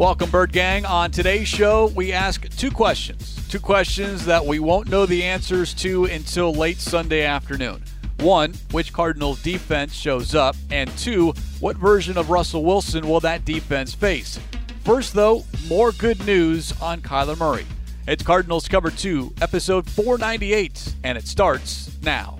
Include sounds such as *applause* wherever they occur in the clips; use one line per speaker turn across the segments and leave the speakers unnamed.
Welcome, Bird Gang. On today's show, we ask two questions. Two questions that we won't know the answers to until late Sunday afternoon. One, which Cardinals defense shows up? And two, what version of Russell Wilson will that defense face? First, though, more good news on Kyler Murray. It's Cardinals Cover 2, episode 498, and it starts now.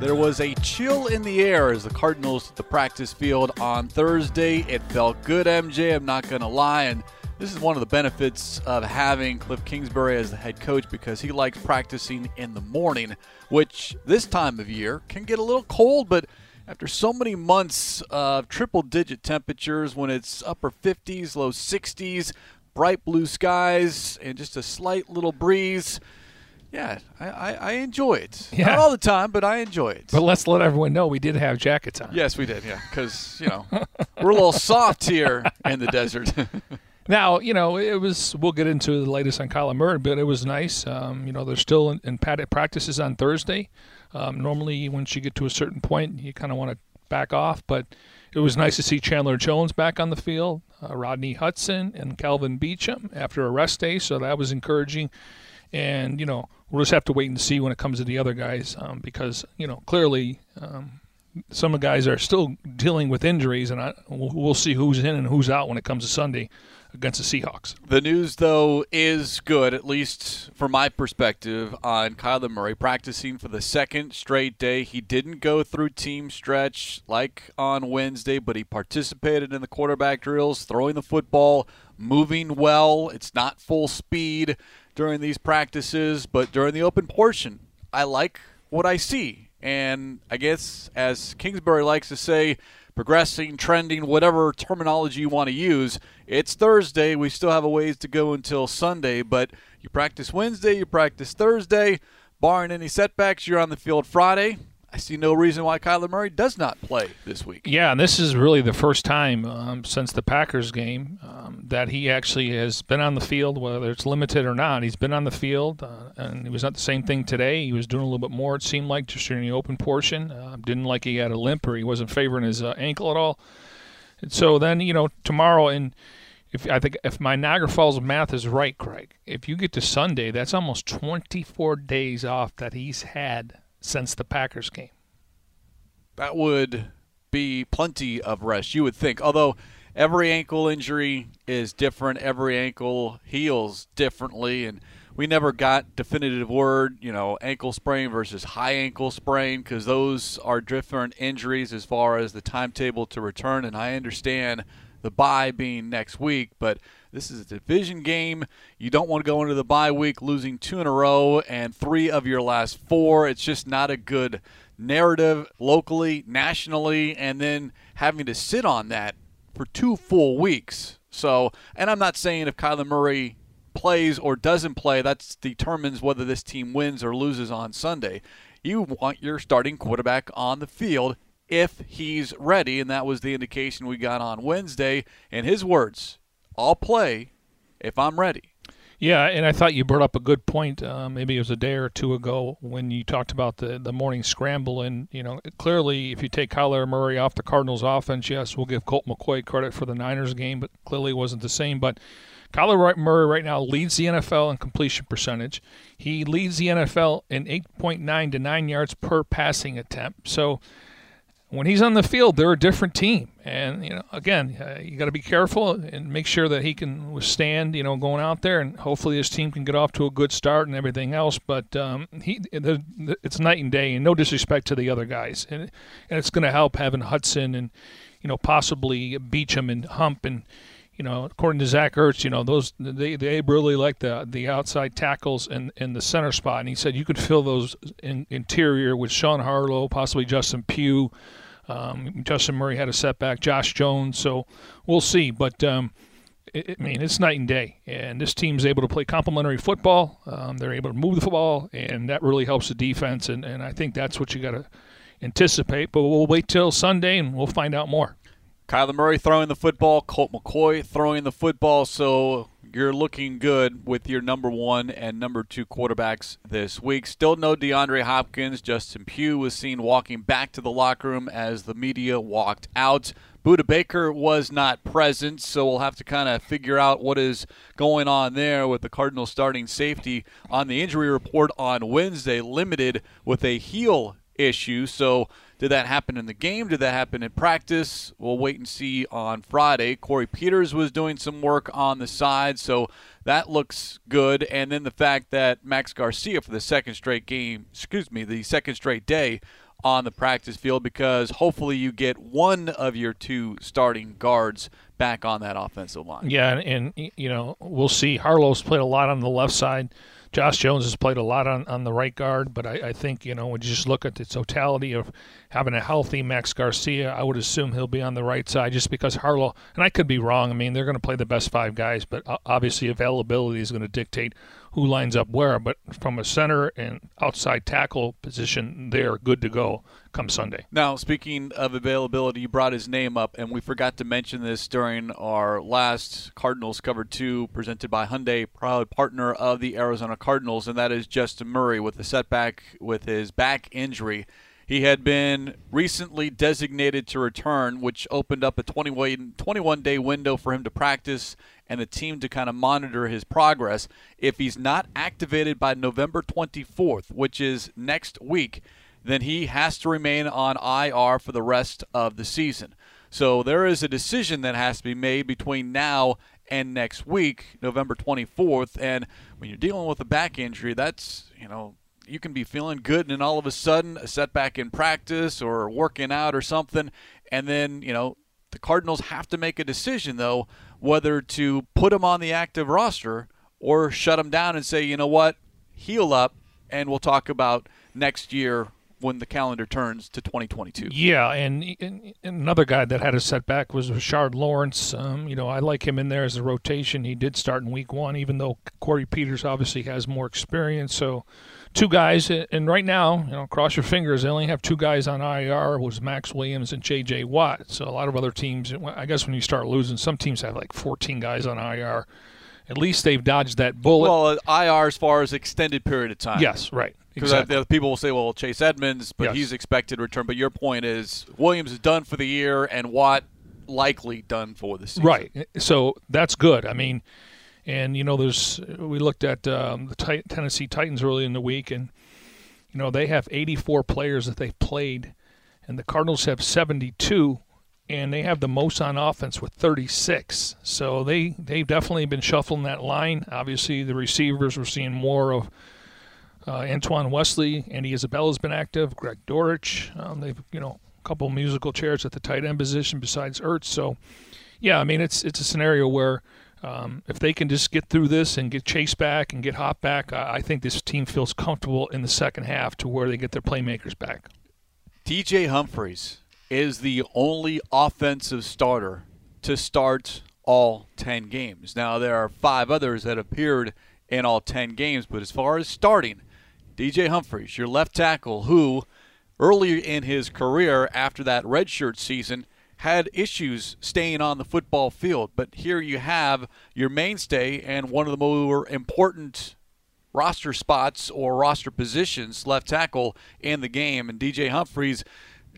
There was a chill in the air as the Cardinals hit the practice field on Thursday. It felt good, MJ. I'm not going to lie. And this is one of the benefits of having Cliff Kingsbury as the head coach because he likes practicing in the morning, which this time of year can get a little cold, but after so many months of triple digit temperatures when it's upper 50s, low 60s, bright blue skies, and just a slight little breeze yeah, I, I, I enjoy it.
Yeah.
Not all the time, but I enjoy it.
But let's let everyone know we did have jackets on.
yes, we did. Yeah, because you know we're a little soft here in the desert. *laughs*
Now, you know, it was. We'll get into the latest on Kyler Murray, but it was nice. Um, you know, they're still in, in padded practices on Thursday. Um, normally, once you get to a certain point, you kind of want to back off. But it was nice to see Chandler Jones back on the field, uh, Rodney Hudson, and Kelvin Beachum after a rest day. So that was encouraging. And you know, we'll just have to wait and see when it comes to the other guys um, because you know clearly um, some of the guys are still dealing with injuries, and I, we'll, we'll see who's in and who's out when it comes to Sunday against the Seahawks.
the news, though, is good, at least from my perspective, on Kyler Murray practicing for the second straight day. He didn't go through team stretch like on Wednesday, but he participated in the quarterback drills, throwing the football, moving well. It's not full speed during these practices, but during the open portion, I like what I see. And I guess, as Kingsbury likes to say, progressing, trending, whatever terminology you want to use, it's Thursday. We still have a ways to go until Sunday, but you practice Wednesday, you practice Thursday. Barring any setbacks, you're on the field Friday. I see no reason why Kyler Murray does not play this week.
Yeah, and this is really the first time um, since the Packers game um, that he actually has been on the field, whether it's limited or not. He's been on the field, uh, and it was not the same thing today. He was doing a little bit more, it seemed like, just during the open portion. Uh, didn't like he had a limp or he wasn't favoring his uh, ankle at all. And so then, you know, tomorrow, and if I think if my Niagara Falls math is right, Craig, if you get to Sunday, that's almost 24 days off that he's had since the Packers game.
That would be plenty of rest, you would think. Although every ankle injury is different, every ankle heals differently, and we never got definitive word, you know, ankle sprain versus high ankle sprain, because those are different injuries as far as the timetable to return. And I understand the bye being next week, but this is a division game. You don't want to go into the bye week losing two in a row and three of your last four. It's just not a good narrative locally, nationally, and then having to sit on that for two full weeks. So, and I'm not saying if Kyler Murray plays or doesn't play, that determines whether this team wins or loses on Sunday. You want your starting quarterback on the field if he's ready, and that was the indication we got on Wednesday. In his words, I'll play if I'm ready.
Yeah, and I thought you brought up a good point. Uh, maybe it was a day or two ago when you talked about the the morning scramble, and you know clearly if you take Kyler Murray off the Cardinals' offense, yes, we'll give Colt McCoy credit for the Niners game, but clearly it wasn't the same. But Kyler Murray right now leads the NFL in completion percentage. He leads the NFL in 8.9 to 9 yards per passing attempt. So when he's on the field, they're a different team. And you know, again, uh, you got to be careful and make sure that he can withstand, you know, going out there, and hopefully his team can get off to a good start and everything else. But um, he, it's night and day, and no disrespect to the other guys, and, and it's going to help having Hudson and you know possibly Beachum and Hump and you know, according to Zach Ertz, you know, those they, they really like the the outside tackles and in the center spot, and he said you could fill those in, interior with Sean Harlow, possibly Justin Pugh. Um, Justin Murray had a setback, Josh Jones, so we'll see. But um, I mean, it's night and day. And this team's able to play complementary football. Um, they're able to move the football, and that really helps the defense. And, and I think that's what you got to anticipate. But we'll wait till Sunday, and we'll find out more.
Kyler Murray throwing the football, Colt McCoy throwing the football. So you're looking good with your number one and number two quarterbacks this week. Still no DeAndre Hopkins. Justin Pugh was seen walking back to the locker room as the media walked out. Budda Baker was not present, so we'll have to kind of figure out what is going on there with the Cardinals starting safety on the injury report on Wednesday, limited with a heel issue. So did that happen in the game? Did that happen in practice? We'll wait and see on Friday. Corey Peters was doing some work on the side, so that looks good. And then the fact that Max Garcia for the second straight game, excuse me, the second straight day on the practice field because hopefully you get one of your two starting guards back on that offensive line.
Yeah, and, and you know, we'll see. Harlow's played a lot on the left side. Josh Jones has played a lot on, on the right guard, but I, I think, you know, when you just look at the totality of having a healthy Max Garcia, I would assume he'll be on the right side just because Harlow, and I could be wrong. I mean, they're going to play the best five guys, but uh, obviously availability is going to dictate who lines up where. But from a center and outside tackle position, they're good to go come Sunday.
Now, speaking of availability, you brought his name up, and we forgot to mention this during our last Cardinals Cover 2 presented by Hyundai, proud partner of the Arizona Cardinals, and that is Justin Murray with a setback with his back injury. He had been recently designated to return, which opened up a 21 day window for him to practice and the team to kind of monitor his progress. If he's not activated by November 24th, which is next week, then he has to remain on IR for the rest of the season. So there is a decision that has to be made between now and next week, November 24th. And when you're dealing with a back injury, that's, you know, you can be feeling good and then all of a sudden a setback in practice or working out or something and then you know the cardinals have to make a decision though whether to put him on the active roster or shut him down and say you know what heal up and we'll talk about next year when the calendar turns to 2022.
Yeah, and, and another guy that had a setback was Rashard Lawrence. Um, you know, I like him in there as a rotation. He did start in week one, even though Corey Peters obviously has more experience. So two guys, and right now, you know, cross your fingers, they only have two guys on IR, was Maxx Williams and J.J. Watt. So a lot of other teams, I guess when you start losing, some teams have like 14 guys on IR. At least they've dodged that bullet.
Well, IR as far as extended period of time.
Yes, right.
Because exactly. people will say, well, Chase Edmonds, but yes. he's expected to return. But your point is Williams is done for the year, and Watt likely done for the season.
Right. So that's good. I mean, and you know, there's we looked at um, the T- Tennessee Titans early in the week, and you know they have 84 players that they've played, and the Cardinals have 72, and they have the most on offense with 36. So they they've definitely been shuffling that line. Obviously, the receivers we're seeing more of. Uh, Antoine Wesley, Andy Isabella's been active. Greg Dortch, um, they've you know a couple musical chairs at the tight end position besides Ertz. So, yeah, I mean it's it's a scenario where um, if they can just get through this and get Chase back and get hot back, I, I think this team feels comfortable in the second half to where they get their playmakers back.
DJ Humphries is the only offensive starter to start all 10 games. Now, there are five others that appeared in all 10 games, but as far as starting, DJ Humphries, your left tackle, who earlier in his career after that redshirt season had issues staying on the football field. But here you have your mainstay and one of the more important roster spots or roster positions, left tackle, in the game. And DJ Humphries,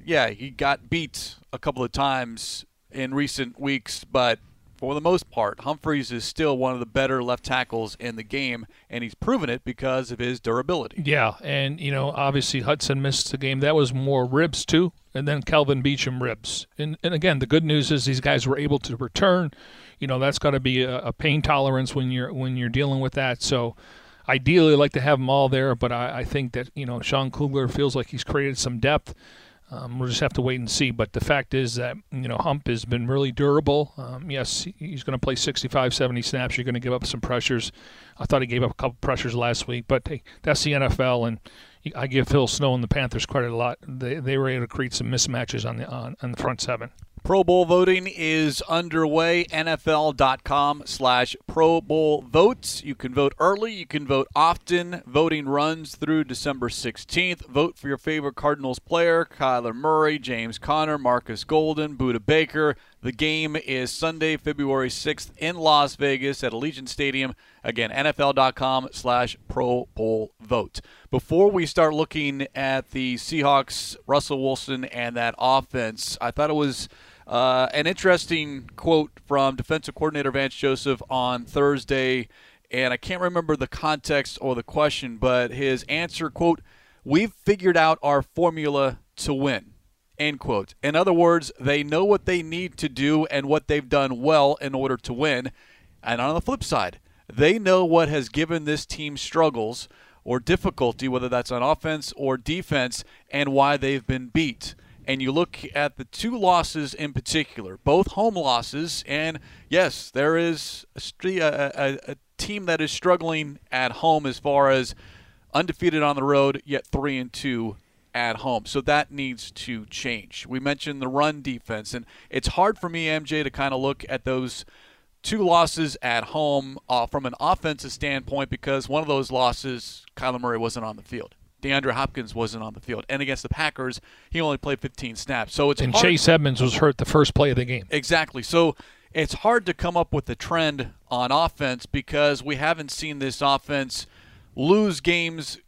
yeah, he got beat a couple of times in recent weeks, but for the most part, Humphries is still one of the better left tackles in the game, and he's proven it because of his durability.
Yeah, and you know, obviously Hudson missed the game. That was more ribs too, and then Kelvin Beachum ribs. And and again, the good news is these guys were able to return. You know, that's got to be a, a, pain tolerance when you're when you're dealing with that. So. Ideally, I'd like to have them all there, but I, I think that you know Sean Kugler feels like he's created some depth um, we'll just have to wait and see. But the fact is that, you know, Hump has been really durable. Um, yes, he's going to play 65, 70 snaps. You're going to give up some pressures. I thought he gave up a couple pressures last week, but hey, that's the NFL. And I give Phil Snow and the Panthers credit a lot. They, they were able to create some mismatches on the, on, on the front seven.
Pro Bowl voting is underway. NFL.com slash Pro Bowl votes. You can vote early. You can vote often. Voting runs through December 16th. Vote for your favorite Cardinals player Kyler Murray, James Conner, Marcus Golden, Budda Baker. The game is Sunday, February 6th in Las Vegas at Allegiant Stadium. Again, NFL.com slash Pro Bowl vote. Before we start looking at the Seahawks, Russell Wilson, and that offense, I thought it was – uh, an interesting quote from defensive coordinator Vance Joseph on Thursday, and I can't remember the context or the question, but his answer, quote, We've figured out our formula to win, end quote. In other words, they know what they need to do and what they've done well in order to win. And on the flip side, they know what has given this team struggles or difficulty, whether that's on offense or defense, and why they've been beat and you look at the two losses in particular, both home losses, and yes, there is a, a, a, team that is struggling at home as far as undefeated on the road, yet three and two at home. So that needs to change. We mentioned the run defense, and it's hard for me, MJ, to kind of look at those two losses at home uh, from an offensive standpoint because one of those losses, Kyler Murray wasn't on the field. DeAndre Hopkins wasn't on the field. And against the Packers, he only played 15 snaps. So it's
and
hard.
Chase Edmonds was hurt the first play of the game.
Exactly. So it's hard to come up with a trend on offense because we haven't seen this offense lose games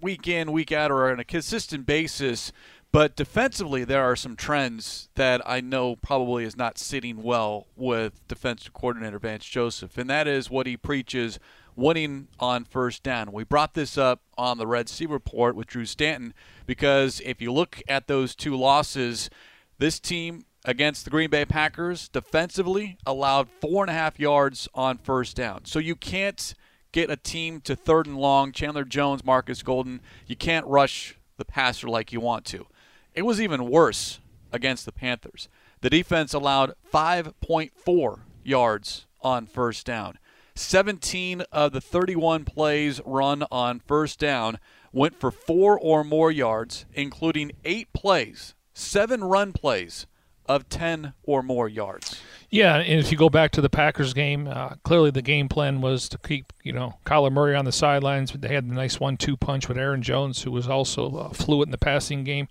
week in, week out, or on a consistent basis. But defensively, there are some trends that I know probably is not sitting well with defensive coordinator Vance Joseph, and that is what he preaches winning on first down. We brought this up on the Red Sea report with Drew Stanton because if you look at those two losses, this team against the Green Bay Packers defensively allowed four and a half yards on first down. So you can't get a team to third and long, Chandler Jones, Marcus Golden. You can't rush the passer like you want to. It was even worse against the Panthers. The defense allowed 5.4 yards on first down. 17 of the 31 plays run on first down went for four or more yards, including eight plays, seven run plays of 10 or more yards.
Yeah, and if you go back to the Packers game, uh, clearly the game plan was to keep, you know, Kyler Murray on the sidelines. But they had the nice one-two punch with Aaron Jones, who was also uh, fluent in the passing game.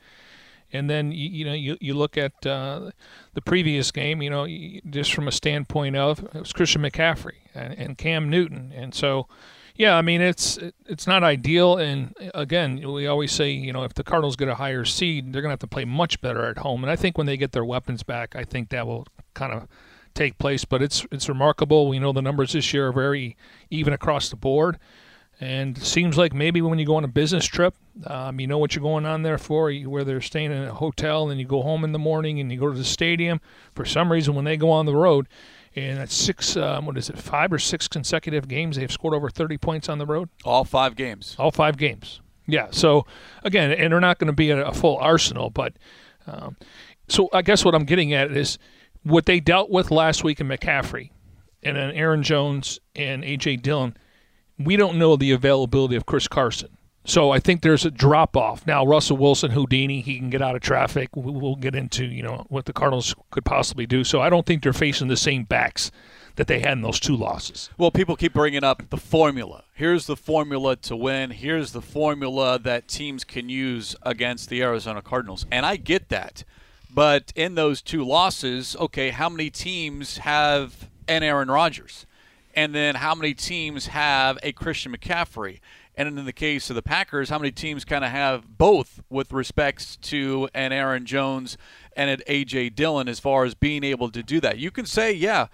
And then you, you know you, you look at uh, the previous game, you know, just from a standpoint of it was Christian McCaffrey and, and Cam Newton, and so yeah, I mean it's it's not ideal. And again, we always say you know if the Cardinals get a higher seed, they're to have to play much better at home. And I think when they get their weapons back, I think that will kind of take place. But it's it's remarkable. We know the numbers this year are very even across the board. And it seems like maybe when you go on a business trip, um, you know what you're going on there for, where they're staying in a hotel and you go home in the morning and you go to the stadium. For some reason, when they go on the road, and at six, um, what is it, five or six consecutive games, they've scored over 30 points on the road.
All five games.
All five games. Yeah. So again, and they're not going to be a full arsenal, but um, so I guess what I'm getting at is what they dealt with last week in McCaffrey, and then Aaron Jones and AJ Dillon we don't know the availability of Chris Carson. So I think there's a drop off. Now Russell Wilson, Houdini, he can get out of traffic. We'll get into, you know, what the Cardinals could possibly do. So I don't think they're facing the same backs that they had in those two losses.
Well, people keep bringing up the formula. Here's the formula to win. Here's the formula that teams can use against the Arizona Cardinals. And I get that. But in those two losses, okay, how many teams have an Aaron Rodgers? And then how many teams have a Christian McCaffrey? And in the case of the Packers, how many teams kind of have both with respects to an Aaron Jones and an A.J. Dillon as far as being able to do that? You can say, yeah,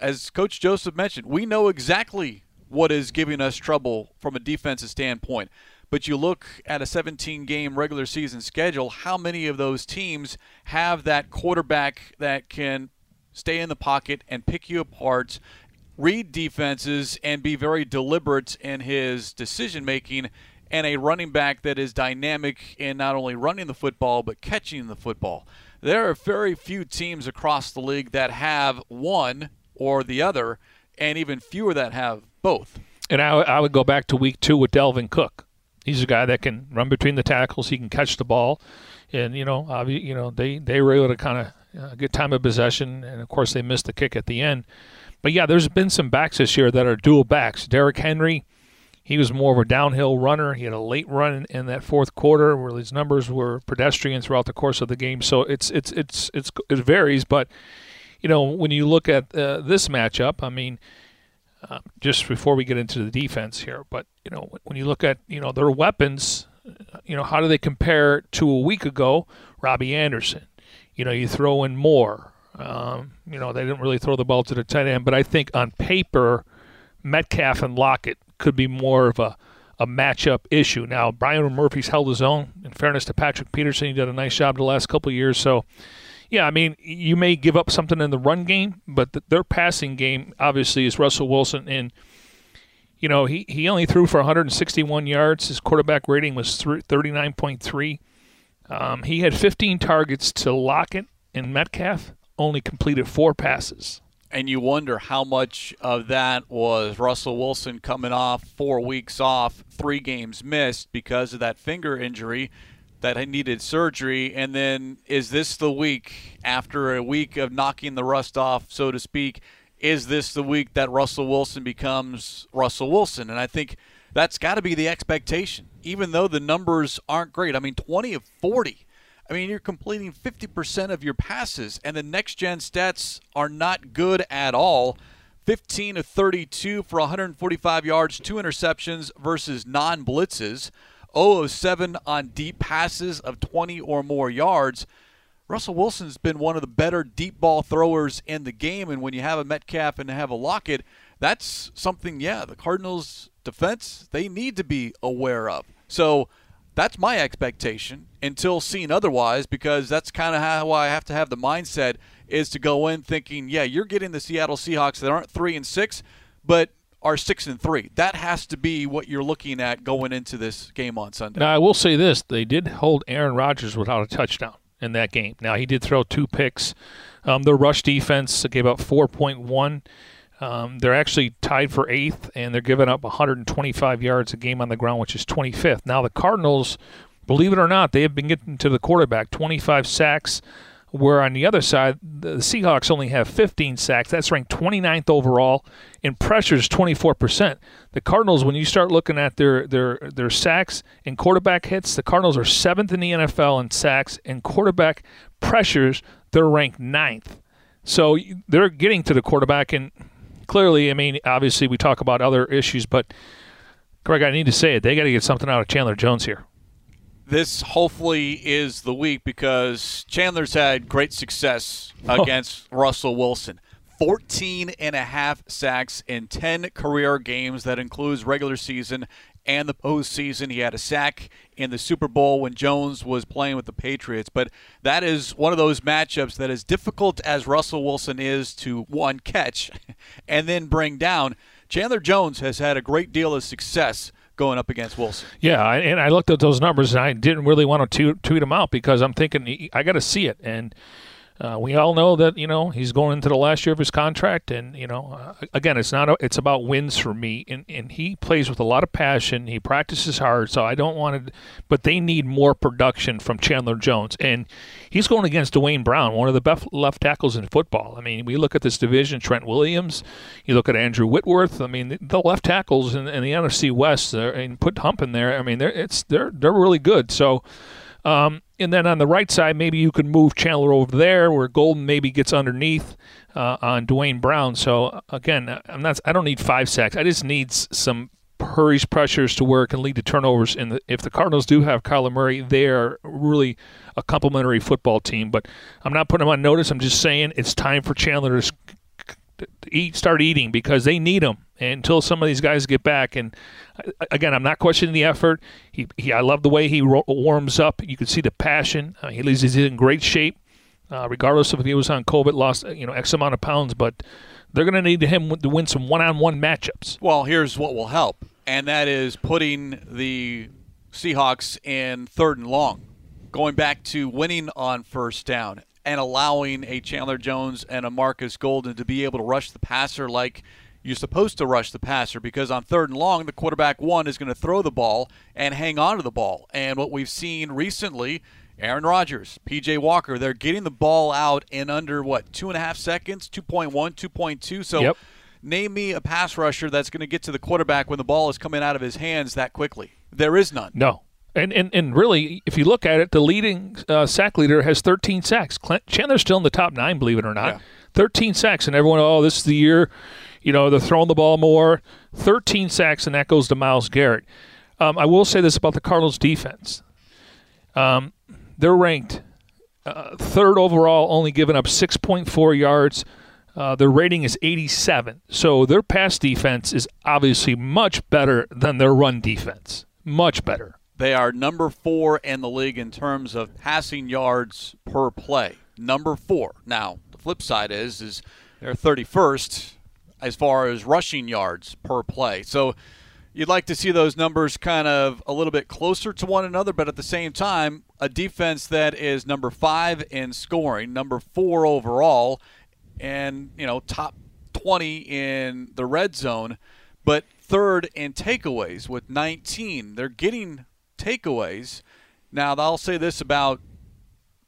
as Coach Joseph mentioned, we know exactly what is giving us trouble from a defensive standpoint. But you look at a 17 game regular season schedule, how many of those teams have that quarterback that can stay in the pocket and pick you apart read defenses and be very deliberate in his decision making and a running back that is dynamic in not only running the football but catching the football. There are very few teams across the league that have one or the other, and even fewer that have both.
And I, I would go back to week two with Dalvin Cook. He's a guy that can run between the tackles. He can catch the ball, and you know, uh, you know, they they were able to kind of uh, good time of possession, and of course they missed the kick at the end. But yeah, there's been some backs this year that are dual backs. Derrick Henry, he was more of a downhill runner. He had a late run in, in that fourth quarter where his numbers were pedestrian throughout the course of the game. So it's it's it's it's it varies, but you know when you look at uh, this matchup, I mean. Uh, just before we get into the defense here, but you know when you look at you know their weapons, you know how do they compare to a week ago? Robbie Anderson, you know you throw in Moore, um, you know, they didn't really throw the ball to the tight end, but I think on paper, Metcalf and Lockett could be more of a, a matchup issue. Now, Byron Murphy's held his own. In fairness to Patrick Peterson, he did a nice job the last couple years. So, yeah, I mean, you may give up something in the run game, but the, their passing game obviously is Russell Wilson. And, you know, he, he only threw for 161 yards. His quarterback rating was 39.3. Um, he had 15 targets to Lockett and Metcalf only completed four passes.
And you wonder how much of that was Russell Wilson coming off four weeks off, three games missed because of that finger injury that he needed surgery. And then is this the week, after a week of knocking the rust off, so to speak, is this the week that Russell Wilson becomes Russell Wilson? And I think that's got to be the expectation, even though the numbers aren't great. I mean, 20 of 40 I mean, you're completing 50% of your passes, and the next gen stats are not good at all. 15 of 32 for 145 yards, two interceptions versus non blitzes. 0 of 7 on deep passes of 20 or more yards. Russell Wilson's been one of the better deep ball throwers in the game, and when you have a Metcalf and have a Lockett, that's something, yeah, the Cardinals' defense, they need to be aware of. So that's my expectation until seen otherwise because that's kind of how I have to have the mindset is to go in thinking, yeah, you're getting the Seattle Seahawks that aren't 3 and 6, but are 6 and 3. That has to be what you're looking at going into this game on Sunday.
Now, I will say this, they did hold Aaron Rodgers without a touchdown in that game. Now, he did throw two picks. Um, their rush defense gave up 4.1 um, they're actually tied for eighth, and they're giving up 125 yards a game on the ground, which is 25th. Now, the Cardinals, believe it or not, they have been getting to the quarterback, 25 sacks, where on the other side, the Seahawks only have 15 sacks. That's ranked 29th overall. In pressures, 24%. The Cardinals, when you start looking at their, their, their sacks and quarterback hits, the Cardinals are seventh in the NFL in sacks and quarterback pressures. They're ranked ninth. So they're getting to the quarterback, and clearly, I mean, obviously, we talk about other issues, but Greg, I need to say it. They got to get something out of Chandler Jones here.
This hopefully is the week because Chandler's had great success oh. against oh. Russell Wilson. 14 and a half sacks in 10 career games. That includes regular season and the postseason. He had a sack in the Super Bowl when Jones was playing with the Patriots. But that is one of those matchups that, as difficult as Russell Wilson is to one catch *laughs* and then bring down, Chandler Jones has had a great deal of success going up against Wilson.
Yeah, and I looked at those numbers and I didn't really want to tweet them out because I'm thinking I got to see it and uh, we all know that you know he's going into the last year of his contract, and you know, uh, again, it's not a, it's about wins for me, and and he plays with a lot of passion. He practices hard, so I don't want to, but they need more production from Chandler Jones, and he's going against Duane Brown, one of the best left tackles in football. I mean, we look at this division: Trent Williams, you look at Andrew Whitworth. I mean, the left tackles in, in the NFC West, and put Hump in there. I mean, they're it's they're they're really good. So. Um, and then on the right side, maybe you can move Chandler over there, where Golden maybe gets underneath uh, on Duane Brown. So again, I'm not. I don't need five sacks. I just need some hurries pressures to where it can lead to turnovers. And if the Cardinals do have Kyler Murray, they are really a complementary football team. But I'm not putting them on notice. I'm just saying it's time for Chandler to eat, start eating because they need him until some of these guys get back. And again, I'm not questioning the effort. He, he I love the way he warms up. You can see the passion. Uh, he he's in great shape, uh, regardless of if he was on COVID, lost you know X amount of pounds, but they're going to need him to win some one-on-one matchups.
Well, here's what will help, and that is putting the Seahawks in third and long, going back to winning on first down and allowing a Chandler Jones and a Marcus Golden to be able to rush the passer like you're supposed to rush the passer because on third and long, the quarterback one is going to throw the ball and hang on to the ball. And what we've seen recently Aaron Rodgers, PJ Walker, they're getting the ball out in under what two and a half seconds, 2.1, 2.2. So.
Yep.
Name me a pass rusher that's going to get to the quarterback when the ball is coming out of his hands that quickly. There is none.
No. And, and, and really, if you look at it, the leading uh, sack leader has 13 sacks. Clint, Chandler's still in the top nine, believe it or not.
Yeah.
13 sacks, and everyone, oh, this is the year, you know, they're throwing the ball more. 13 sacks, and that goes to Myles Garrett. Um, I will say this about the Cardinals' defense. Um, they're ranked uh, third overall, only giving up 6.4 yards. Uh, their rating is 87. So their pass defense is obviously much better than their run defense. Much better.
They are number four in the league in terms of passing yards per play. Number four. Now, the flip side is is they're 31st as far as rushing yards per play. So you'd like to see those numbers kind of a little bit closer to one another, but at the same time, a defense that is number five in scoring, number four overall, and you know top 20 in the red zone, but third in takeaways with 19. They're getting takeaways. Now, I'll say this about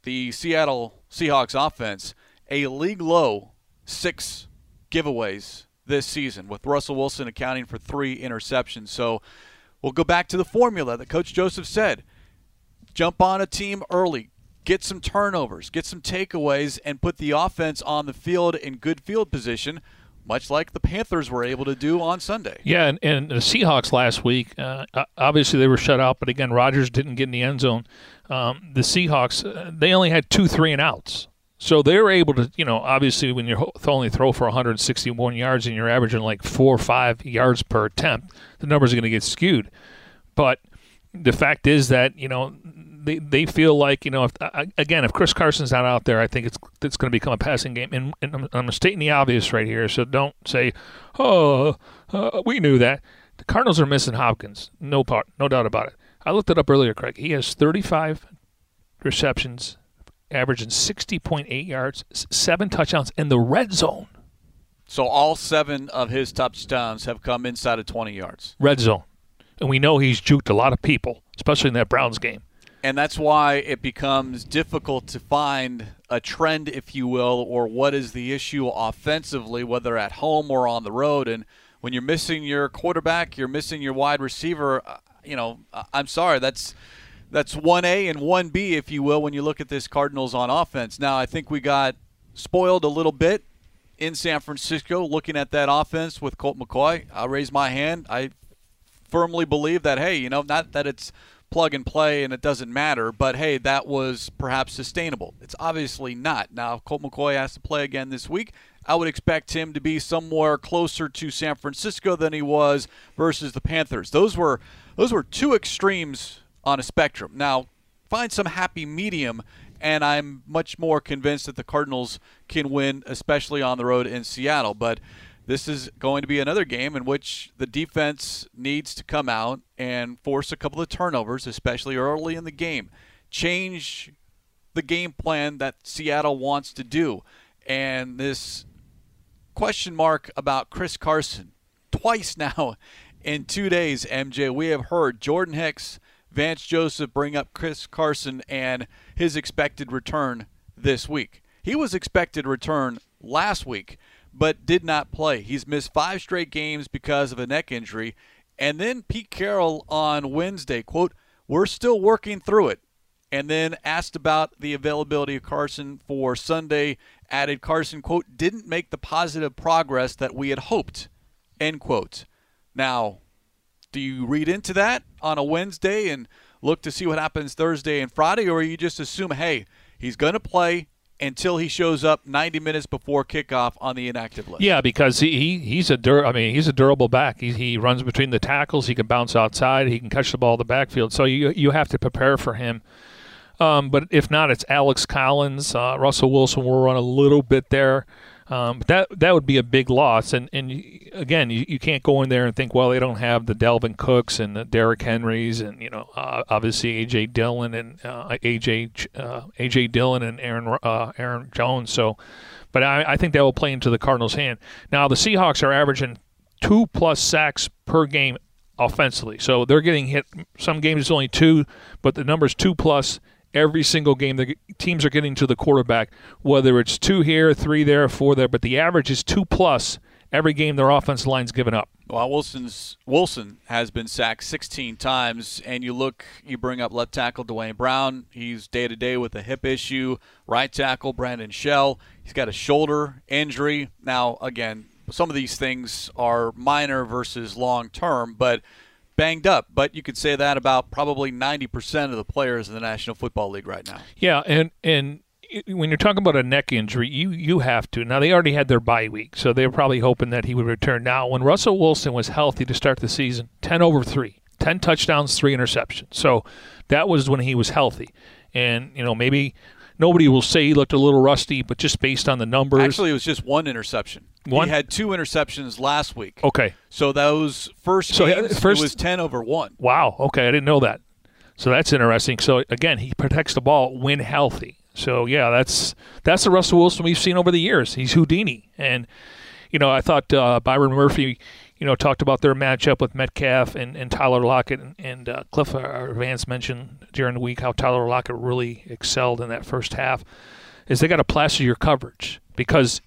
the Seattle Seahawks offense. A league low six giveaways this season, with Russell Wilson accounting for three interceptions. So we'll go back to the formula that Coach Joseph said. Jump on a team early, get some turnovers, get some takeaways, and put the offense on the field in good field position much like the Panthers were able to do on Sunday.
Yeah, and, and the Seahawks last week, uh, obviously they were shut out, but again, Rodgers didn't get in the end zone. Um, the Seahawks, uh, they only had two three and outs. So they were able to, you know, obviously when you only throw for 161 yards and you're averaging like four or five yards per attempt, the numbers are going to get skewed. But the fact is that, you know, they, they feel like you know if again if Chris Carson's not out there, I think it's it's going to become a passing game. And, and I'm, I'm, stating the obvious right here, so don't say, oh, uh, we knew that. The Cardinals are missing Hopkins, no part, no doubt about it. I looked it up earlier, Craig. He has 35 receptions, averaging 60.8 yards, seven touchdowns in the red zone.
So all seven of his touchdowns have come inside of 20 yards.
Red zone. And we know he's juked a lot of people, especially in that Browns game
and that's why it becomes difficult to find a trend, if you will, or what is the issue offensively, whether at home or on the road. And when you're missing your quarterback, you're missing your wide receiver. Uh, you know, I'm sorry, that's that's one A and one B, if you will, when you look at this Cardinals on offense. Now, I think we got spoiled a little bit in San Francisco looking at that offense with Colt McCoy. I'll raise my hand. I firmly believe that, hey, you know, not that it's plug and play and it doesn't matter. But hey, that was perhaps sustainable. It's obviously not. Now, Colt McCoy has to play again this week, I would expect him to be somewhere closer to San Francisco than he was versus the Panthers. Those were those were two extremes on a spectrum. Now, find some happy medium and I'm much more convinced that the Cardinals can win, especially on the road in Seattle. But this is going to be another game in which the defense needs to come out and force a couple of turnovers, especially early in the game. Change the game plan that Seattle wants to do. And this question mark about Chris Carson, twice now *laughs* in two days, MJ, we have heard Jordan Hicks, Vance Joseph bring up Chris Carson and his expected return this week. He was expected return last week but did not play. He's missed five straight games because of a neck injury. And then Pete Carroll on Wednesday, quote, we're still working through it. And then asked about the availability of Carson for Sunday, added Carson, quote, didn't make the positive progress that we had hoped, end quote. Now, do you read into that on a Wednesday and look to see what happens Thursday and Friday, or you just assume, hey, he's going to play, until he shows up 90 minutes before kickoff on the inactive list.
Yeah, because he, he he's a dur- I mean he's a durable back. He, he runs between the tackles. He can bounce outside. He can catch the ball in the backfield. So you you have to prepare for him. Um, but if not, it's Alex Collins. Uh, Russell Wilson will run a little bit there. Um, that that would be a big loss, and and again, you, you can't go in there and think, well, they don't have the Dalvin Cooks and the Derrick Henrys, and you know, uh, obviously AJ Dillon and uh, AJ uh, AJ Dillon and Aaron uh, Aaron Jones. So, but I, I think that will play into the Cardinals' hand. Now the Seahawks are averaging two plus sacks per game offensively, so they're getting hit. Some games it's only two, but the number's two plus every single game. The teams are getting to the quarterback, whether it's two here, three there, four there, but the average is two plus every game their offensive line's given up.
Well, Wilson's Wilson has been sacked 16 times, and you look, you bring up left tackle Duane Brown. He's day to day with a hip issue. Right tackle Brandon Shell. He's got a shoulder injury. Now, again, some of these things are minor versus long term, but banged up. But you could say that about probably 90% of the players in the National Football League right now.
Yeah, and and when you're talking about a neck injury, you you have to. Now they already had their bye week, so they were probably hoping that he would return. Now, when Russell Wilson was healthy to start the season, 10 over 3, 10 touchdowns, 3 interceptions. So that was when he was healthy. And, you know, maybe nobody will say he looked a little rusty, but just based on the numbers.
Actually, it was just one interception.
One?
He had two interceptions last week.
Okay.
So those first
So,
games,
first-
it was 10 over 1.
Wow. Okay, I didn't know that. So that's interesting. So again, he protects the ball when healthy. So yeah, that's that's the Russell Wilson we've seen over the years. He's Houdini, and you know I thought uh, Byron Murphy, you know, talked about their matchup with Metcalf and, and Tyler Lockett, and, and uh, Cliff uh, Vance mentioned during the week how Tyler Lockett really excelled in that first half. Is they got to plaster your coverage because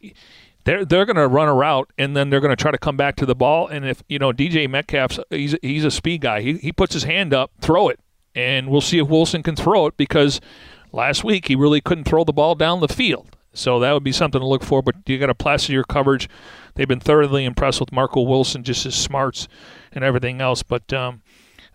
they're they're going to run a route and then they're going to try to come back to the ball. And if you know DJ Metcalf's he's he's a speed guy. He he puts his hand up, throw it, and we'll see if Wilson can throw it because last week he really couldn't throw the ball down the field. So that would be something to look for. But you got to plaster your coverage. They've been thoroughly impressed with Marco Wilson, just his smarts and everything else. But um,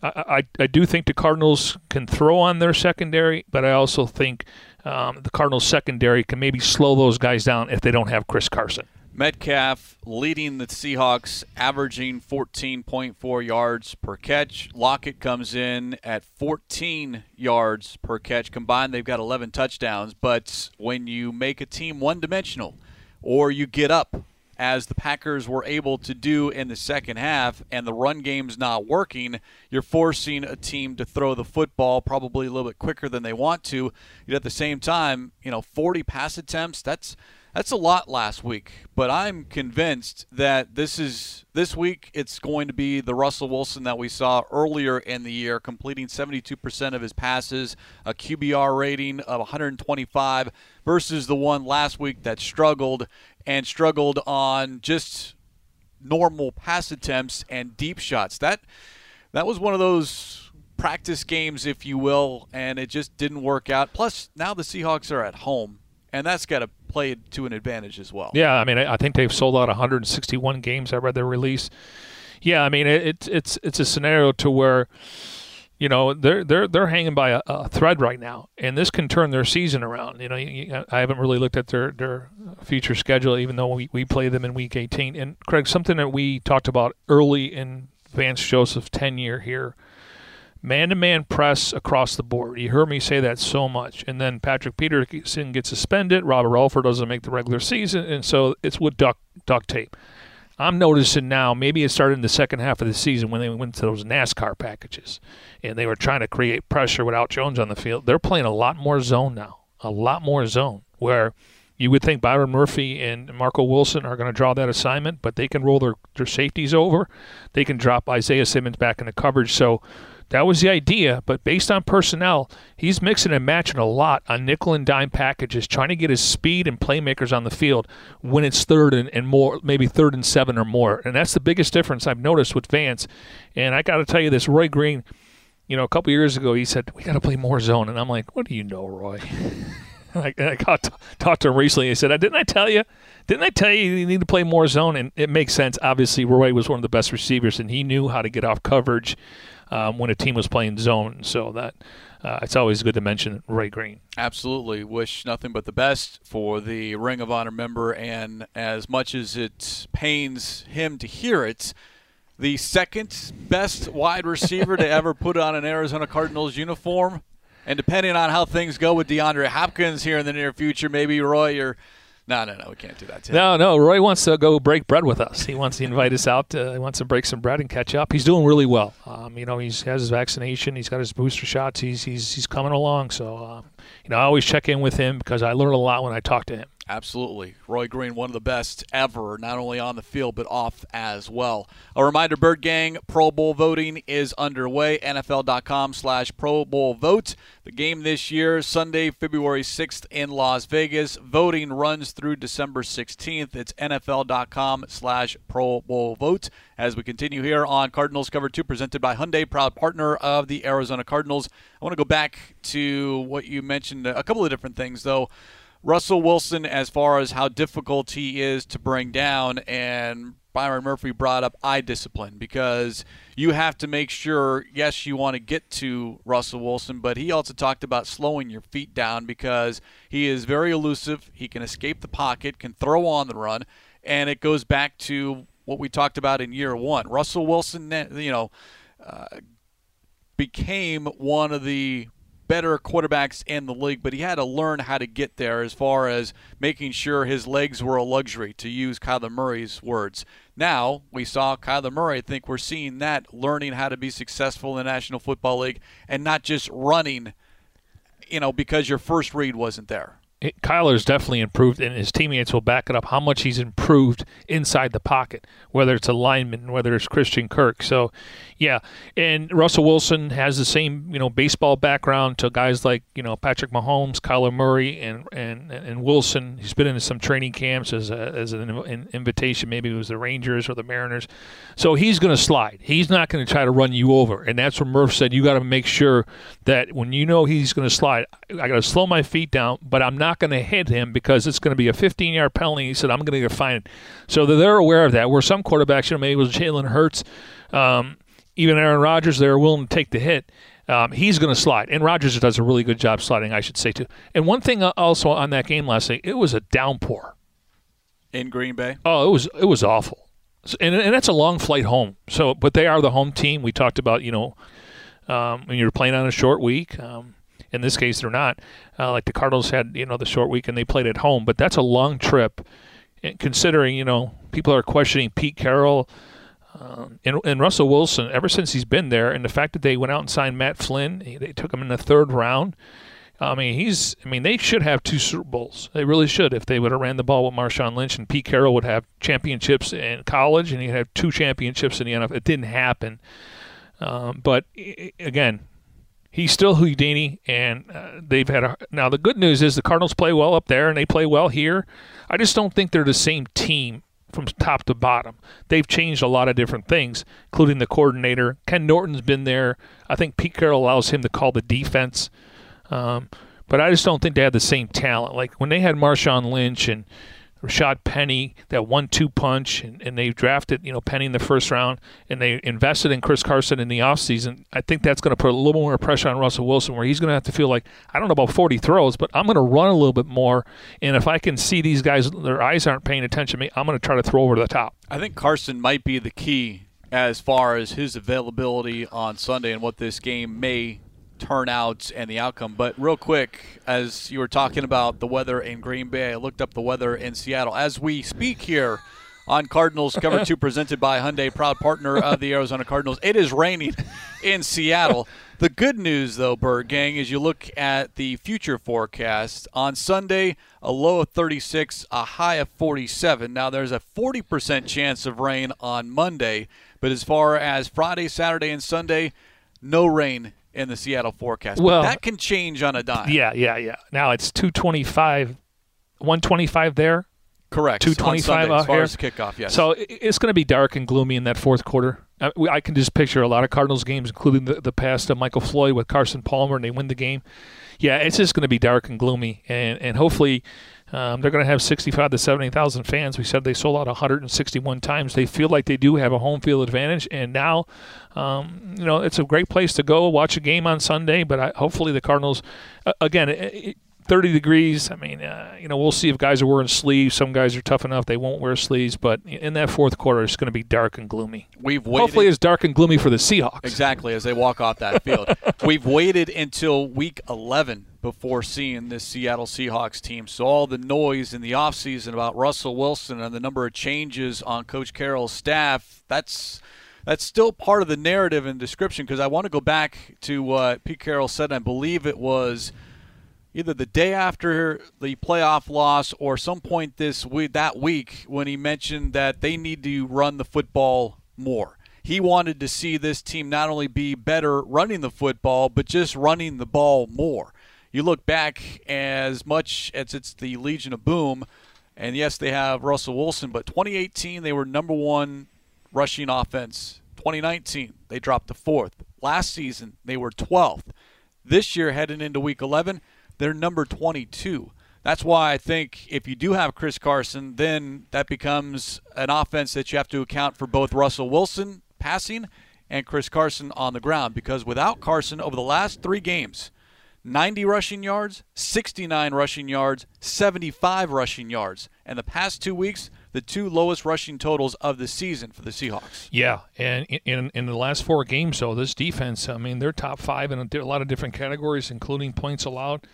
I, I, I do think the Cardinals can throw on their secondary, but I also think um, the Cardinals secondary can maybe slow those guys down if they don't have Chris Carson.
Metcalf leading the Seahawks, averaging 14.4 yards per catch. Lockett comes in at 14 yards per catch. Combined, they've got 11 touchdowns. But when you make a team one dimensional or you get up, as the Packers were able to do in the second half, and the run game's not working, you're forcing a team to throw the football probably a little bit quicker than they want to. Yet at the same time, you know, 40 pass attempts, that's that's a lot last week, but I'm convinced that this is this week it's going to be the Russell Wilson that we saw earlier in the year, completing 72% of his passes, a QBR rating of 125 versus the one last week that struggled and struggled on just normal pass attempts and deep shots. That that was one of those practice games, if you will, and it just didn't work out. Plus, now the Seahawks are at home, and that's got to play to an advantage as well.
Yeah, I mean, I think they've sold out 161 games. I read their release. Yeah, I mean, it, it's it's it's a scenario to where, you know, they're they're they're hanging by a, a thread right now, and this can turn their season around. You know, you, you- I haven't really looked at their their future schedule, even though we, we play them in Week 18. And Craig, something that we talked about early in Vance Joseph's tenure here man to man press across the board. You heard me say that so much. And then Patrick Peterson gets suspended. Robert Alford doesn't make the regular season. And so it's with duct, duct tape. I'm noticing now, maybe it started in the second half of the season when they went to those NASCAR packages and they were trying to create pressure without Jones on the field. They're playing a lot more zone now, a lot more zone, where you would think Byron Murphy and Marco Wilson are going to draw that assignment, but they can roll their, their safeties over. They can drop Isaiah Simmons back into coverage. So that was the idea, but based on personnel, he's mixing and matching a lot on nickel and dime packages, trying to get his speed and playmakers on the field when it's third and, and more, maybe third and seven or more. And that's the biggest difference I've noticed with Vance. And I got to tell you this, Roy Green, you know, a couple years ago, he said, We got to play more zone. And I'm like, What do you know, Roy? *laughs* I, I got talked to him recently. He said, "Didn't I tell you? Didn't I tell you you need to play more zone?" And it makes sense. Obviously, Roy was one of the best receivers, and he knew how to get off coverage um, when a team was playing zone. So that uh, it's always good to mention Roy Green.
Absolutely. Wish nothing but the best for the Ring of Honor member. And as much as it pains him to hear it, the second best wide receiver to ever *laughs* put on an Arizona Cardinals uniform. And depending on how things go with DeAndre Hopkins here in the near future, maybe Roy, you're. No, no, no, we can't do that to him.
No, no, Roy wants to go break bread with us. He wants to invite us out. To, he wants to break some bread and catch up. He's doing really well. Um, you know, he's has his vaccination. He's got his booster shots. He's he's he's coming along. So, um, you know, I always check in with him because I learn a lot when I talk to him.
Absolutely. Roy Green, one of the best ever, not only on the field, but off as well. A reminder, Bird Gang Pro Bowl voting is underway. NFL.com slash Pro Bowl vote. The game this year, Sunday, February 6th in Las Vegas. Voting runs through December 16th. It's NFL.com slash Pro Bowl vote. As we continue here on Cardinals Cover 2, presented by Hyundai, proud partner of the Arizona Cardinals. I want to go back to what you mentioned, a couple of different things, though. Russell Wilson, as far as how difficult he is to bring down, and Byron Murphy brought up eye discipline because you have to make sure, yes, you want to get to Russell Wilson, but he also talked about slowing your feet down because he is very elusive. He can escape the pocket, can throw on the run, and it goes back to what we talked about in year one. Russell Wilson, you know, uh, became one of the better quarterbacks in the league, but he had to learn how to get there as far as making sure his legs were a luxury, to use Kyler Murray's words. Now, we saw Kyler Murray. I think we're seeing that learning how to be successful in the National Football League and not just running, you know, because your first read wasn't there.
Kyler's definitely improved, and his teammates will back it up how much he's improved inside the pocket, whether it's alignment, whether it's Christian Kirk. So, yeah, and Russell Wilson has the same you know baseball background to guys like you know Patrick Mahomes, Kyler Murray, and and and Wilson. He's been in some training camps as a, as an, an invitation. Maybe it was the Rangers or the Mariners. So he's going to slide. He's not going to try to run you over, and that's what Murph said. You got to make sure that when you know he's going to slide, I got to slow my feet down, but I'm not going to hit him because it's going to be a 15 yard penalty. He said, I'm going to get fined. So they're aware of that. Where some quarterbacks, you know, maybe it was Jalen Hurts, um, even Aaron Rodgers, they're willing to take the hit. Um, he's going to slide. And Rodgers does a really good job sliding, I should say, too. And one thing also on that game last night, it was a downpour.
In Green Bay?
Oh, it was it was awful. And, and that's a long flight home. So, but they are the home team. We talked about, you know, um, when you're playing on a short week. Um, in this case, they're not. Uh, like the Cardinals had, you know, the short week and they played at home, but that's a long trip. And considering, you know, people are questioning Pete Carroll um, and, and, Russell Wilson ever since he's been there, and the fact that they went out and signed Matt Flynn, they took him in the third round. I mean, he's. I mean, they should have two Super Bowls. They really should. If they would have ran the ball with Marshawn Lynch and Pete Carroll would have championships in college, and he'd have two championships in the NFL. It didn't happen. Um, but again, he's still Houdini, and uh, they've had a. Now the good news is the Cardinals play well up there, and they play well here. I just don't think they're the same team from top to bottom. They've changed a lot of different things, including the coordinator. Ken Norton's been there. I think Pete Carroll allows him to call the defense. Um, but I just don't think they have the same talent. Like when they had Marshawn Lynch and Rashaad Penny, that one-two punch, and, and they drafted, you know, Penny in the first round, and they invested in Chris Carson in the offseason. I think that's going to put a little more pressure on Russell Wilson, where he's going to have to feel like I don't know about 40 throws, but I'm going to run a little bit more, and if I can see these guys, their eyes aren't paying attention to me, I'm going to try to throw over the top.
I think Carson might be the key as far as his availability on Sunday and what this game may turnout and the outcome. But real quick, as you were talking about the weather in Green Bay, I looked up the weather in Seattle. As we speak here on Cardinals Cover 2 *laughs* presented by Hyundai, proud partner of the Arizona Cardinals, it is raining in Seattle. The good news, though, Bird Gang, is you look at the future forecast. On Sunday, a low of 36, a high of 47. Now, there's a 40% chance of rain on Monday, but as far as Friday, Saturday, and Sunday, no rain in the Seattle forecast. Well, but that can change on a dime.
Yeah, yeah, yeah. Now it's 225, 125 there.
Correct.
225
out
here.
As kickoff, yes.
So it's going to be dark and gloomy in that fourth quarter. Uh, I, can just picture a lot of Cardinals games, including the, the past of Michael Floyd with Carson Palmer, and they win the game. Yeah, it's just going to be dark and gloomy, and and hopefully um, they're going to have 65 to 70,000 fans. We said they sold out 161 times. They feel like they do have a home field advantage, and now, um, you know, it's a great place to go watch a game on Sunday. But I, hopefully, the Cardinals, uh, again, it, 30 degrees. I mean, uh, you know, we'll see if guys are wearing sleeves. Some guys are tough enough; they won't wear sleeves. But in that fourth quarter, it's going to be dark and gloomy.
We've waited,
hopefully it's dark and gloomy for the Seahawks.
Exactly as they walk off that field. *laughs* We've waited until week 11 before seeing this Seattle Seahawks team. So all the noise in the offseason about Russell Wilson and the number of changes on Coach Carroll's staff, that's that's still part of the narrative and description because I want to go back to what Pete Carroll said. I believe it was – either the day after the playoff loss or some point this week that week when he mentioned that they need to run the football more. He wanted to see this team not only be better running the football, but just running the ball more. You look back as much as it's the Legion of Boom, and yes, they have Russell Wilson, but 2018 they were number one rushing offense. 2019 they dropped to fourth. Last season they were 12th. This year, heading into Week 11, they're number 22. That's why I think if you do have Chris Carson, then that becomes an offense that you have to account for both Russell Wilson passing and Chris Carson on the ground. Because without Carson, over the last three games, 90 rushing yards, 69 rushing yards, 75 rushing yards. And the past two weeks, the two lowest rushing totals of the season for the Seahawks.
Yeah, and in in the last four games, so this defense, I mean, they're top five in a, lot of different categories, including points allowed.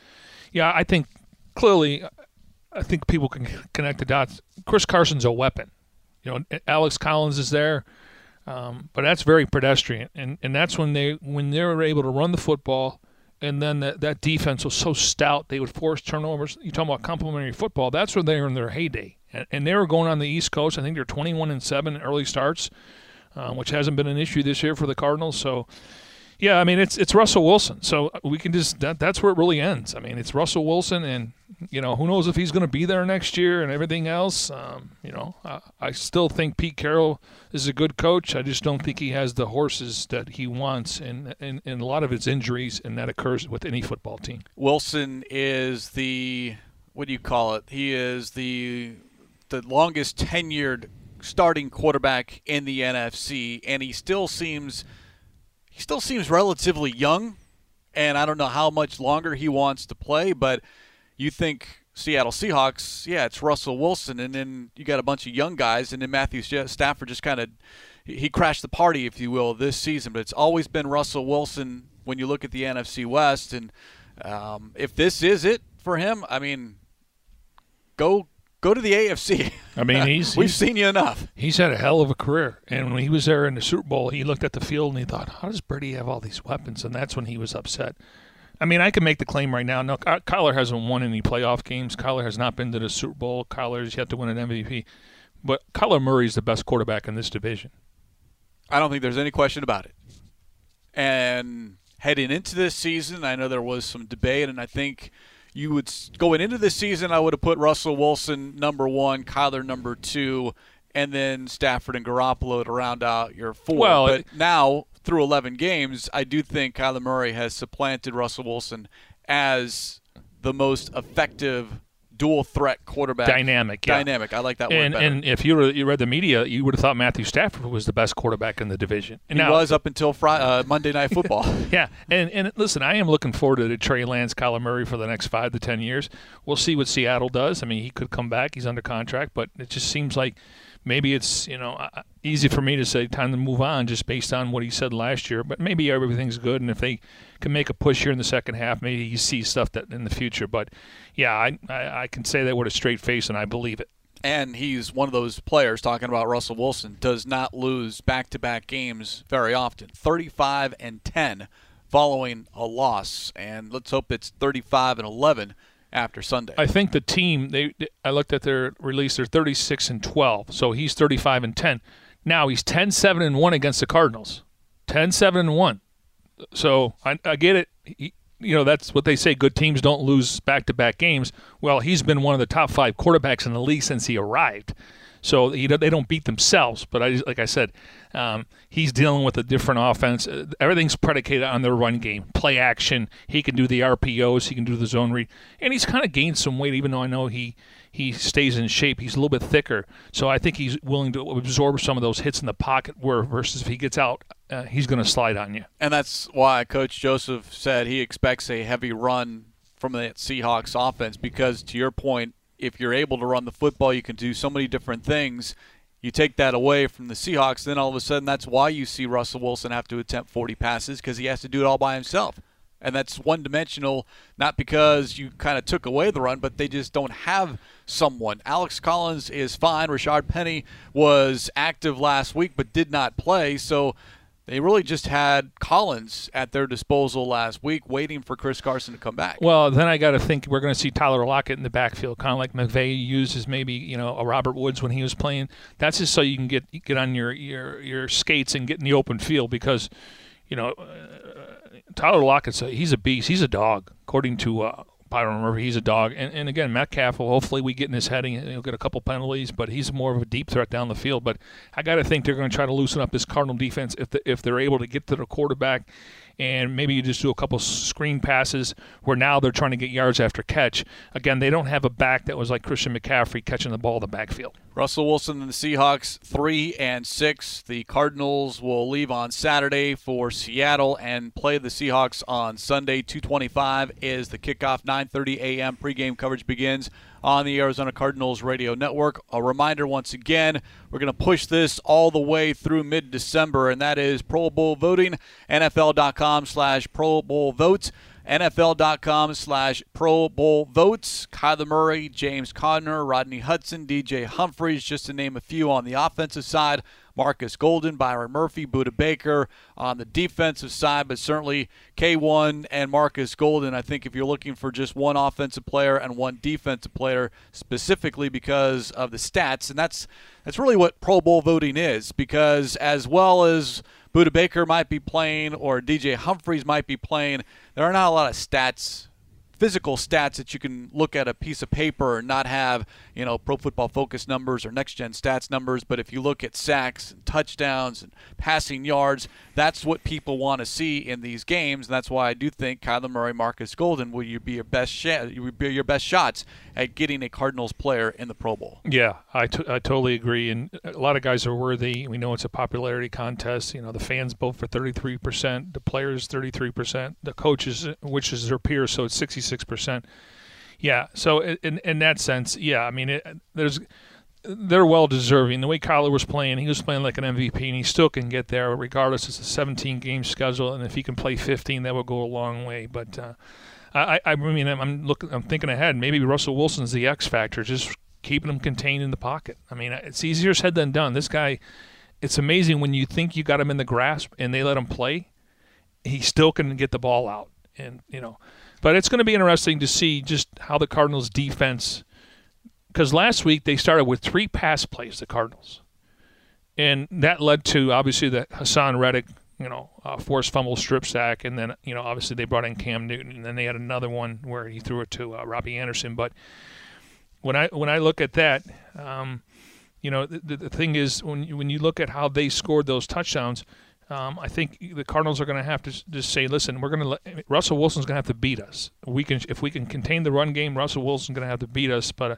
Yeah, I think clearly, I think people can connect the dots. Chris Carson's a weapon. You know, Alex Collins is there, um, but that's very pedestrian, and and that's when they when they were able to run the football. And then that, that defense was so stout, they would force turnovers. You talk about complementary football. That's when they were in their heyday, and, they were going on the East Coast. I think they're 21 and seven early starts, um, which hasn't been an issue this year for the Cardinals. So, yeah, I mean it's it's Russell Wilson, so we can just that that's where it really ends. I mean it's Russell Wilson, and you know who knows if he's going to be there next year and everything else. Um, you know, I, I, still think Pete Carroll is a good coach. I just don't think he has the horses that he wants, and and, and a lot of it's injuries, and that occurs with any football team.
Wilson is the what do you call it? He is the the longest tenured starting quarterback in the NFC, and he still seems he still seems relatively young, and I don't know how much longer he wants to play. But you think Seattle Seahawks, yeah, it's Russell Wilson, and then you got a bunch of young guys, and then Matthew Stafford just kind of he crashed the party, if you will, this season. But it's always been Russell Wilson when you look at the NFC West, and um, if this is it for him, I mean, go go to the AFC.
I mean, *laughs* he's
we've
he's,
seen you enough.
He's had a hell of a career, and when he was there in the Super Bowl, he looked at the field and he thought, "How does Brady have all these weapons?" And that's when he was upset. I mean, I can make the claim right now. No, Kyler hasn't won any playoff games. Kyler has not been to the Super Bowl. Kyler's yet to win an MVP. But Kyler Murray is the best quarterback in this division.
I don't think there's any question about it. And heading into this season, I know there was some debate, and I think – you would going into the season, I would have put Russell Wilson number one, Kyler number two, and then Stafford and Garoppolo to round out your four.
Well,
but now through 11 games, I do think Kyler Murray has supplanted Russell Wilson as the most effective dual threat quarterback.
Dynamic,
yeah. Dynamic. I like that
and,
word.
And if you, were, you read the media, you would have thought Matthew Stafford was the best quarterback in the division.
And he now, was up until Friday, uh, Monday Night Football. *laughs*
yeah, and and listen, I am looking forward to Trey Lance, Kyler Murray for the next five to ten years. We'll see what Seattle does. I mean, he could come back. He's under contract, but it just seems like maybe it's you know uh, easy for me to say time to move on just based on what he said last year. But maybe everything's good, and if they can make a push here in the second half, maybe you see stuff that in the future. But yeah, I I, I can say that with a straight face, and I believe it.
And he's one of those players talking about Russell Wilson does not lose back-to-back games very often. 35 and 10 following a loss, and let's hope it's 35 and 11 after Sunday.
I think the team they I looked at their release they're 36 and 12. So he's 35 and 10. Now he's 10-7 and 1 against the Cardinals. 10-7 and 1. So I, I get it. He, you know that's what they say. Good teams don't lose back-to-back games. Well, he's been one of the top five quarterbacks in the league since he arrived. So he, they don't beat themselves. But I, like I said, um, he's dealing with a different offense. Uh, everything's predicated on their run game, play action. He can do the RPOs, he can do the zone read, and he's kind of gained some weight. Even though I know he he stays in shape, he's a little bit thicker. So I think he's willing to absorb some of those hits in the pocket. Where versus if he gets out, uh, he's going to slide on you.
And that's why Coach Joseph said he expects a heavy run from the Seahawks offense because, to your point, if you're able to run the football, you can do so many different things. You take that away from the Seahawks, then all of a sudden that's why you see Russell Wilson have to attempt 40 passes because he has to do it all by himself. And that's one dimensional, not because you kind of took away the run, but they just don't have someone. Alex Collins is fine. Rashaad Penny was active last week but did not play. So they really just had Collins at their disposal last week, waiting for Chris Carson to come back.
Well, then I got to think we're going to see Tyler Lockett in the backfield, kind of like McVay uses maybe you know a Robert Woods when he was playing. That's just so you can get get on your your your skates and get in the open field because you know uh, Tyler Lockett's a, he's a beast. He's a dog, according to uh, Byron Murphy. He's a dog. And, and again, Metcalf will hopefully we get in his heading. He'll get a couple penalties, but he's more of a deep threat down the field. But I got to think they're going to try to loosen up this Cardinal defense if the, if they're able to get to the quarterback and maybe you just do a couple screen passes where now they're trying to get yards after catch. Again, they don't have a back that was like Christian McCaffrey catching the ball in the backfield.
Russell Wilson and the Seahawks three and six. The Cardinals will leave on Saturday for Seattle and play the Seahawks on Sunday. 2:25 is the kickoff. 9:30 a.m. pregame coverage begins on the Arizona Cardinals radio network. A reminder once again, we're going to push this all the way through mid-December, and that is Pro Bowl voting. NFL.com slash Pro Bowl votes. NFL.com slash Pro Bowl votes. Kyler Murray, James Conner, Rodney Hudson, DJ Humphries, just to name a few on the offensive side. Marcus Golden, Byron Murphy, Budda Baker on the defensive side, but certainly K1 and Marcus Golden. I think if you're looking for just one offensive player and one defensive player, specifically because of the stats, and that's that's really what Pro Bowl voting is, because as well as Budda Baker might be playing or DJ Humphries might be playing, there are not a lot of stats physical stats that you can look at a piece of paper and not have, you know, pro football focus numbers or next gen stats numbers. But if you look at sacks and touchdowns and passing yards, that's what people want to see in these games. And that's why I do think Kyler Murray, Marcus Golden will you be your best shot, you would be your best shots at getting a Cardinals player in the Pro Bowl.
Yeah, I, t- I totally agree. And a lot of guys are worthy. We know it's a popularity contest. You know, the fans vote for 33%, the players 33%, the coaches, which is their peers, so it's 66%. Yeah, so in in that sense, yeah, I mean, it, there's they're well deserving. The way Kyler was playing, he was playing like an MVP, and he still can get there regardless. It's a 17 game schedule, and if he can play 15, that will go a long way. But uh, I, I mean, I'm looking, I'm thinking ahead. Maybe Russell Wilson's the X factor, just keeping him contained in the pocket. I mean, it's easier said than done. This guy, it's amazing when you think you got him in the grasp and they let him play, he still can get the ball out. And you know, but it's going to be interesting to see just how the Cardinals' defense, because last week they started with three pass plays, the Cardinals, and that led to obviously the Haason Reddick you know, uh, forced fumble strip sack, and then you know obviously they brought in Cam Newton, and then they had another one where he threw it to uh, Robbie Anderson. But when I when I look at that, um, you know, the, the thing is when you, when you look at how they scored those touchdowns. Um, I think the Cardinals are going to have to just say, "Listen, we're going to Russell Wilson's going to have to beat us. We can if we can contain the run game. Russell Wilson's going to have to beat us." But uh,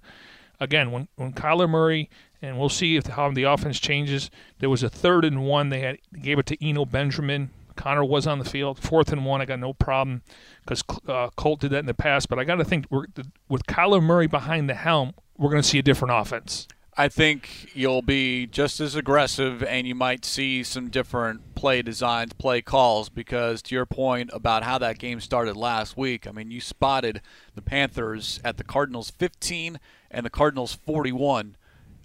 again, when when Kyler Murray and we'll see if how the offense changes. There was a third and one. They had gave it to Eno Benjamin. Conner was on the field. Fourth and one, I got no problem because uh, Colt did that in the past. But I got to think with Kyler Murray behind the helm, we're going to see a different offense.
I think you'll be just as aggressive, and you might see some different play designs, play calls. Because to your point about how that game started last week, I mean, you spotted the Panthers at the Cardinals 15 and the Cardinals 41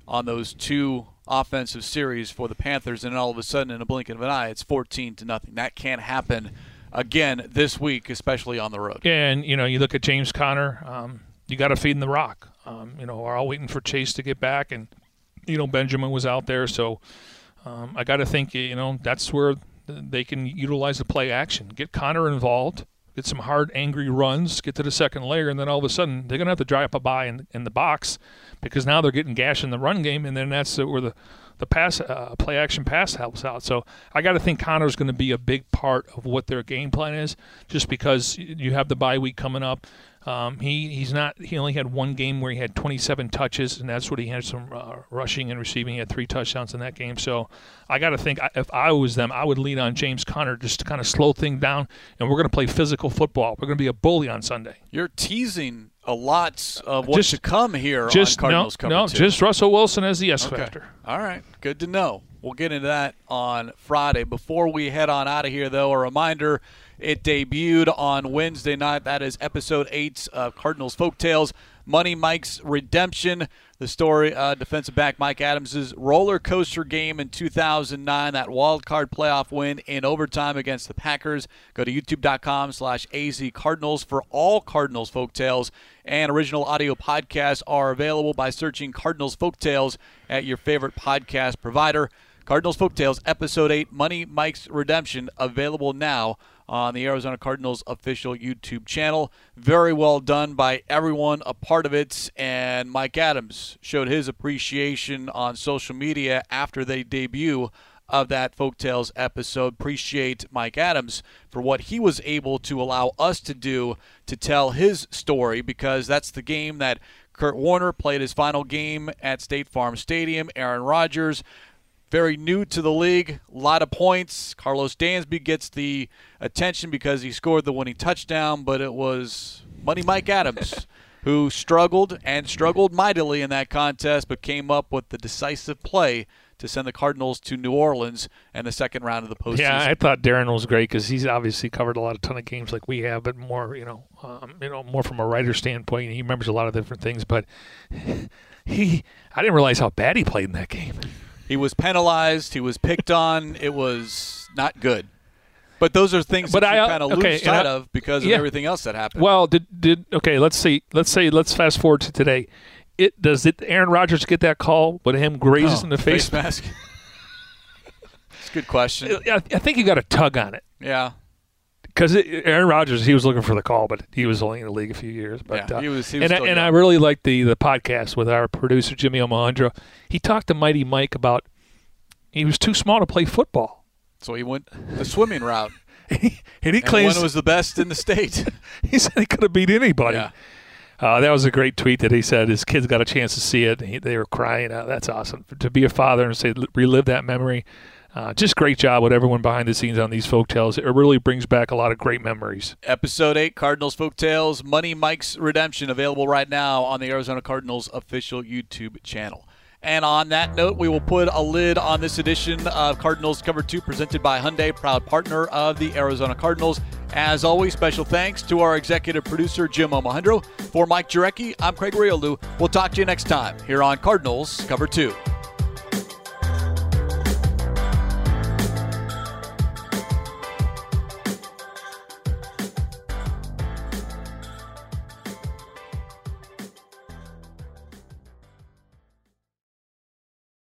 on those two offensive series for the Panthers, and all of a sudden, in a blink of an eye, it's 14 to nothing. That can't happen again this week, especially on the road.
And you know, you look at James Conner. Um, you got to feed him the rock. Um, you know, we're all waiting for Chase to get back, and you know Benjamin was out there, so um, I got to think you know that's where they can utilize the play action, get Conner involved, get some hard, angry runs, get to the second layer, and then all of a sudden they're gonna have to drive up a buy in, in the box because now they're getting gash in the run game, and then that's where the the pass uh, play action pass helps out. So I got to think Conner's going to be a big part of what their game plan is, just because you have the bye week coming up. Um, he he's not. He only had one game where he had 27 touches, and that's what he had some uh, rushing and receiving. He had three touchdowns in that game. So I got to think if I was them, I would lean on James Conner just to kind of slow things down, and we're going to play physical football. We're going to be a bully on Sunday.
You're teasing a lot of what's just, to come here
just,
on Cardinals
no, no, just Russell Wilson as the S okay. factor.
All right, good to know. We'll get into that on Friday. Before we head on out of here, though, a reminder it debuted on Wednesday night. That is episode eight of Cardinals Folk Tales. Money Mike's redemption. The story, uh, defensive back Mike Adams' roller coaster game in 2009, that wild card playoff win in overtime against the Packers. Go to youtube.com slash AZ Cardinals for all Cardinals folktales. And original audio podcasts are available by searching Cardinals Folktales at your favorite podcast provider. Cardinals Folktales, Episode 8, Money Mike's Redemption, available now on the Arizona Cardinals official YouTube channel. Very well done by everyone a part of it. And Mike Adams showed his appreciation on social media after the debut of that Folktales episode. Appreciate Mike Adams for what he was able to allow us to do to tell his story because that's the game that Kurt Warner played his final game at State Farm Stadium. Aaron Rodgers very new to the league, a lot of points. Karlos Dansby gets the attention because he scored the winning touchdown, but it was Money Mike Adams *laughs* who struggled and struggled mightily in that contest, but came up with the decisive play to send the Cardinals to New Orleans and the second round of the postseason.
Yeah, I thought Darren was great because he's obviously covered a lot of ton of games like we have, but more you know, um, you know, more from a writer standpoint. He remembers a lot of different things, but *laughs* he, I didn't realize how bad he played in that game.
He was penalized. He was picked on. It was not good. But those are things
But
that
I- uh,
you kind of
okay,
lose sight
I-
of because
yeah.
of everything else that happened.
Well, did did okay? Let's see. Let's say let's fast forward to today. It does it. Aaron Rodgers get that call but him grazes in the face?
mask. *laughs* It's a good question.
I, I think you got a tug on it
Yeah,
because Aaron Rodgers he was looking for the call, but he was only in the league a few years. But
Yeah,
uh,
he was- he was
and I, and I really liked the the podcast with our producer Jimmy Omohundro. He talked to Mighty Mike about he was too small to play football,
so he went the swimming route, *laughs*
and he
and
claims
one was the best in the state. *laughs*
he said he could have beat anybody.
yeah,
Uh, that was a great tweet that he said his kids got a chance to see it. And he, they were crying. Uh, that's awesome to be a father and say relive that memory. Uh, just great job with everyone behind the scenes on these folk tales. It really brings back a lot of great memories.
episode eight, Cardinals Folk Tales Money Mike's Redemption, available right now on the Arizona Cardinals official YouTube channel. And on that note, we will put a lid on this edition of Cardinals Cover 2 presented by Hyundai, proud partner of the Arizona Cardinals. As always, special thanks to our executive producer, Jim Omohundro. For Mike Jurecki, I'm Craig Grialou. We'll talk to you next time here on Cardinals Cover 2.